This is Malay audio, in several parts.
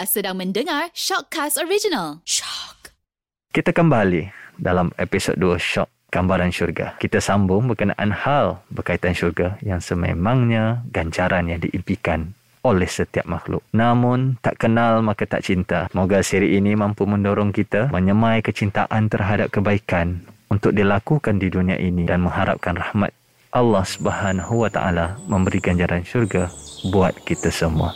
Anda sedang mendengar Shockcast Original. Shock. Kita kembali dalam episod 2 Shock Gambaran Syurga. Kita sambung berkenaan hal berkaitan syurga yang sememangnya ganjaran yang diimpikan oleh setiap makhluk. Namun, tak kenal maka tak cinta. Moga siri ini mampu mendorong kita menyemai kecintaan terhadap kebaikan untuk dilakukan di dunia ini dan mengharapkan rahmat Allah Subhanahu wa taala memberi ganjaran syurga buat kita semua.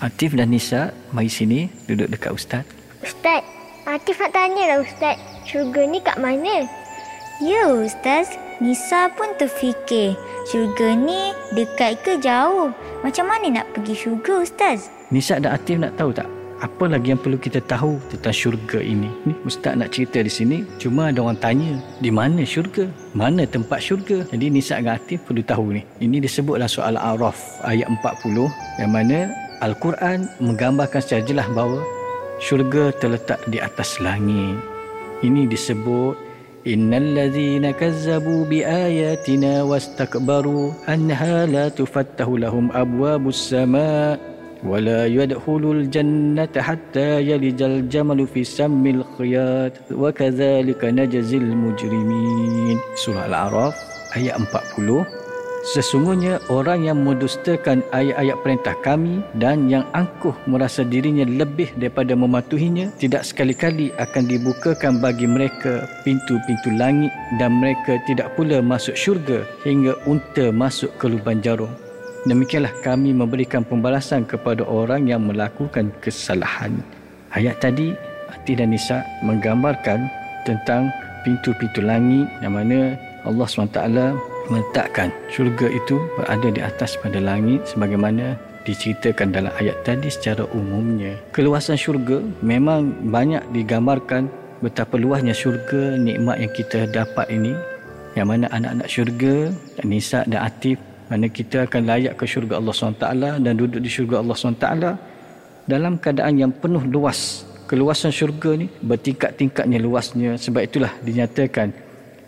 Atif dan Nisa, mari sini duduk dekat Ustaz. Ustaz, Atif nak tanya lah Ustaz. Syurga ni kat mana? Ya Ustaz, Nisa pun terfikir. Syurga ni dekat ke jauh? Macam mana nak pergi syurga Ustaz? Nisa dan Atif nak tahu tak? Apa lagi yang perlu kita tahu tentang syurga ini? Ni Ustaz nak cerita di sini. Cuma ada orang tanya, di mana syurga? Mana tempat syurga? Jadi Nisa dan Atif perlu tahu ni. Ini disebut dalam soal Al-Araf ayat 40 yang mana Al-Quran menggambarkan secara jelas bahawa syurga terletak di atas langit. Ini disebut Innal ladzina kazzabu bi ayatina wastakbaru anha la tufattahu lahum abwabus sama wa la yadkhulul jannata hatta yalijal jamalu fi sammil khiyat wa kadzalika najzil mujrimin surah al-a'raf ayat 40 Sesungguhnya orang yang mendustakan ayat-ayat perintah kami dan yang angkuh merasa dirinya lebih daripada mematuhinya tidak sekali-kali akan dibukakan bagi mereka pintu-pintu langit dan mereka tidak pula masuk syurga hingga unta masuk ke lubang jarum. Demikianlah kami memberikan pembalasan kepada orang yang melakukan kesalahan. Ayat tadi Ati dan Nisa menggambarkan tentang pintu-pintu langit yang mana Allah SWT meletakkan syurga itu berada di atas pada langit sebagaimana diceritakan dalam ayat tadi secara umumnya. Keluasan syurga memang banyak digambarkan betapa luasnya syurga nikmat yang kita dapat ini. Yang mana anak-anak syurga Nisa dan Atif mana kita akan layak ke syurga Allah SWT dan duduk di syurga Allah SWT dalam keadaan yang penuh luas. Keluasan syurga ni bertingkat-tingkatnya luasnya. Sebab itulah dinyatakan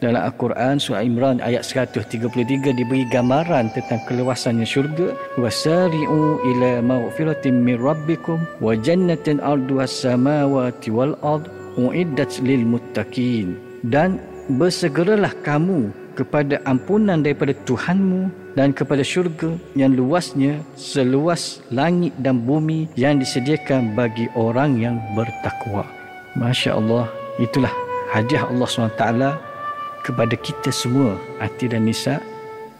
dalam Al-Quran surah Imran ayat 133 diberi gambaran tentang keluasannya syurga wasari'u ila maghfiratin min rabbikum wa jannatin arduha samawati wal ard uiddat lil muttaqin dan bersegeralah kamu kepada ampunan daripada Tuhanmu dan kepada syurga yang luasnya seluas langit dan bumi yang disediakan bagi orang yang bertakwa. Masya Allah, itulah hadiah Allah SWT kepada kita semua Ati dan Nisa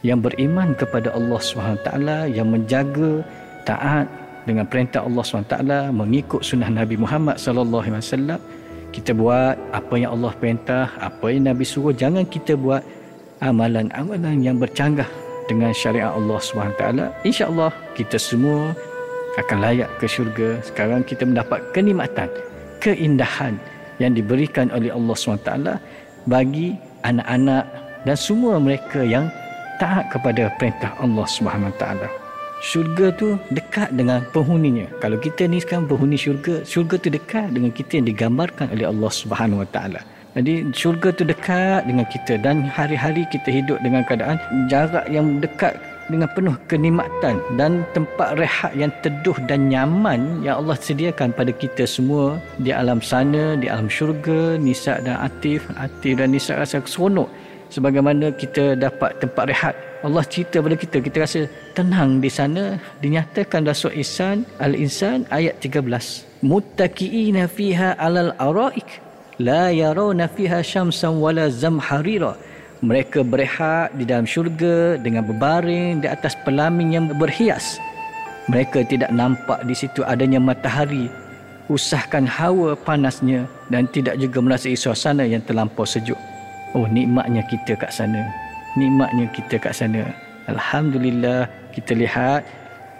yang beriman kepada Allah SWT yang menjaga taat dengan perintah Allah SWT mengikut sunnah Nabi Muhammad SAW kita buat apa yang Allah perintah apa yang Nabi suruh jangan kita buat amalan-amalan yang bercanggah dengan syariat Allah SWT insyaAllah kita semua akan layak ke syurga. Sekarang kita mendapat kenikmatan keindahan yang diberikan oleh Allah SWT bagi anak-anak dan semua mereka yang taat kepada perintah Allah Subhanahu Taala. Syurga tu dekat dengan penghuninya. Kalau kita ni sekarang penghuni syurga, syurga tu dekat dengan kita yang digambarkan oleh Allah Subhanahu Wa Taala. Jadi syurga tu dekat dengan kita dan hari-hari kita hidup dengan keadaan jarak yang dekat dengan penuh kenikmatan dan tempat rehat yang teduh dan nyaman yang Allah sediakan pada kita semua di alam sana, di alam syurga, Nisa dan Atif, Atif dan Nisa rasa seronok sebagaimana kita dapat tempat rehat. Allah cerita pada kita, kita rasa tenang di sana. Dinyatakan dalam surah Ihsan, Al-Insan ayat 13. Muttaqi'ina fiha alal araik la yarawna fiha syamsan wala zamharira mereka berehat di dalam syurga dengan berbaring di atas pelamin yang berhias. Mereka tidak nampak di situ adanya matahari. Usahkan hawa panasnya dan tidak juga merasai suasana yang terlampau sejuk. Oh nikmatnya kita kat sana. Nikmatnya kita kat sana. Alhamdulillah kita lihat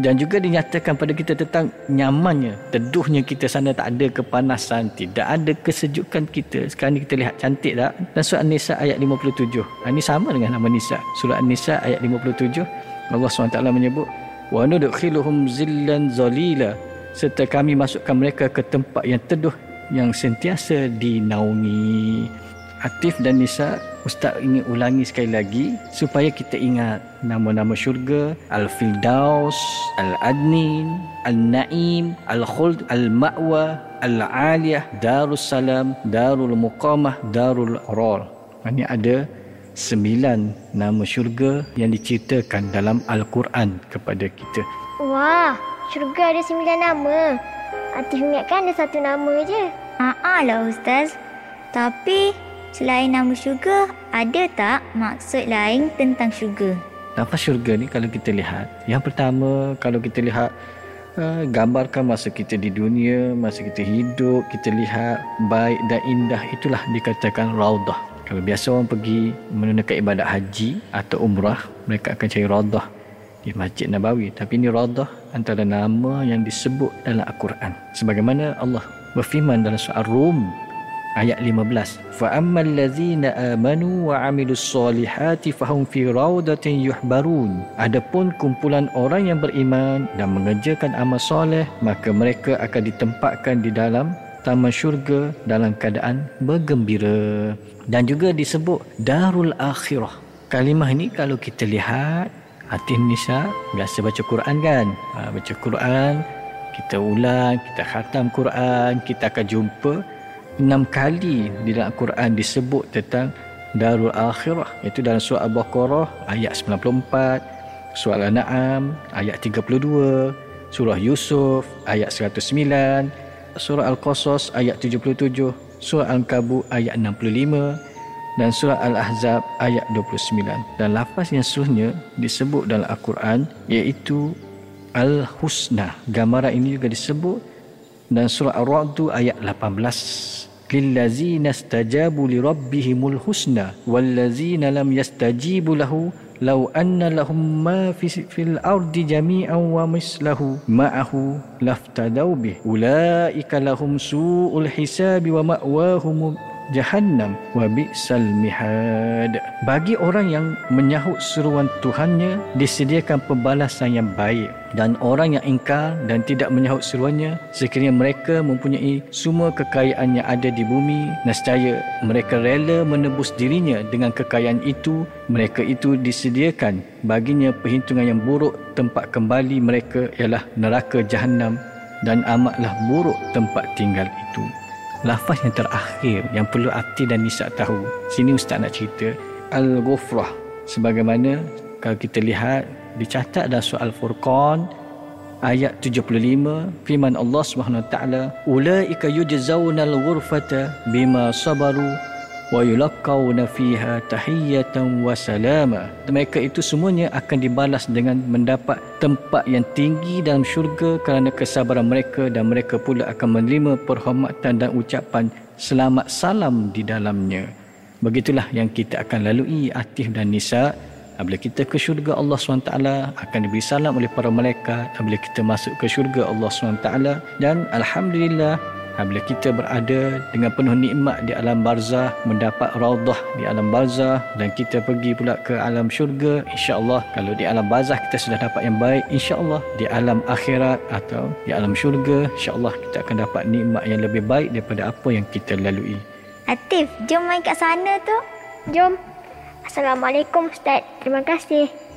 dan juga dinyatakan pada kita tentang nyamannya teduhnya kita sana tak ada kepanasan tidak ada kesejukan kita. Sekarang ni kita lihat cantik tak? Dan surah An-Nisa ayat 57 ini sama dengan nama Nisa surah An-Nisa ayat 57 Allah SWT menyebut wa nudkhiluhum zillan zalila. Serta kami masukkan mereka ke tempat yang teduh yang sentiasa dinaungi. Atif dan Nisa Ustaz ingin ulangi sekali lagi supaya kita ingat nama-nama syurga Al-Firdaus, Al-Adnin, Al-Naim, Al-Khuld, Al-Ma'wa, Al-Aliyah, Darussalam, Darul Muqamah, Darul Rol. Ini ada sembilan nama syurga yang diceritakan dalam Al-Quran kepada kita. Wah, syurga ada sembilan nama. Atif ingatkan ada satu nama je. Haa lah Ustaz. Tapi selain nama syurga, ada tak maksud lain tentang syurga? Nafas syurga ni kalau kita lihat, yang pertama kalau kita lihat uh, gambarkan masa kita di dunia, masa kita hidup, kita lihat baik dan indah itulah dikatakan raudah. Kalau biasa orang pergi menunaikan ibadat haji atau umrah, mereka akan cari raudah di Masjid Nabawi. Tapi ini raudah antara nama yang disebut dalam Al-Quran. Sebagaimana Allah berfirman dalam surah Rum ayat 15 fa ammal ladzina amanu wa amilus solihati fahum fi raudatin yuhbarun. Adapun kumpulan orang yang beriman dan mengerjakan amal soleh maka mereka akan ditempatkan di dalam taman syurga dalam keadaan bergembira. Dan juga disebut darul akhirah. Kalimah ini kalau kita lihat hati Nisa biasa baca Quran kan? Ha, baca Quran kita ulang kita khatam Quran kita akan jumpa enam kali di dalam Al-Quran disebut tentang Darul Akhirah. Iaitu dalam surah Al-Baqarah ayat 94 surah Al-An'am ayat 32 surah Yusuf ayat 109 surah Al-Qasas ayat 77 surah Al-Kabut ayat 65 dan surah Al-Ahzab ayat 29 dan lafaz yang seterusnya disebut dalam Al-Quran iaitu Al-Husna. Gambaran ini juga disebut dan surah Ar-Ra'd ayat 18 lillazina istajabu li rabbihimul husna wallazina lam yastajibu lahu law anna lahum ma fi fil ardi jami'an wa mislahu ma'ahu laftadaw bih. Ulaika lahum su'ul hisabi wa ma'wahum jahannam wa bi'sal mihad. Bagi orang yang menyahut seruan Tuhannya disediakan pembalasan yang baik. Dan orang yang ingkar dan tidak menyahut seruannya sekiranya mereka mempunyai semua kekayaan yang ada di bumi nescaya mereka rela menebus dirinya dengan kekayaan itu mereka itu disediakan baginya perhitungan yang buruk tempat kembali mereka ialah neraka jahanam dan amatlah buruk tempat tinggal itu lafaz yang terakhir yang perlu Ati dan Nisa tahu. Sini Ustaz nak cerita Al-Ghufrah. Sebagaimana kalau kita lihat dicatat dalam surah Al-Furqan ayat 75 firman Allah Subhanahu Wa Taala ulaika yujzauna al-ghurfata bima sabaru wa yulqauna fiha tahiyatan wa salama mereka itu semuanya akan dibalas dengan mendapat tempat yang tinggi dalam syurga kerana kesabaran mereka dan mereka pula akan menerima perhormatan dan ucapan selamat salam di dalamnya. Begitulah yang kita akan lalui Atif dan Nisa. Apabila kita ke syurga Allah SWT akan diberi salam oleh para malaikat. Apabila kita masuk ke syurga Allah SWT. Dan Alhamdulillah Apabila kita berada dengan penuh nikmat di alam barzah, mendapat raudah di alam barzah dan kita pergi pula ke alam syurga, insya-Allah kalau di alam barzah kita sudah dapat yang baik, insya-Allah di alam akhirat atau di alam syurga, insya-Allah kita akan dapat nikmat yang lebih baik daripada apa yang kita lalui. Atif, jom main kat sana tu. Jom. Assalamualaikum Ustaz. Terima kasih.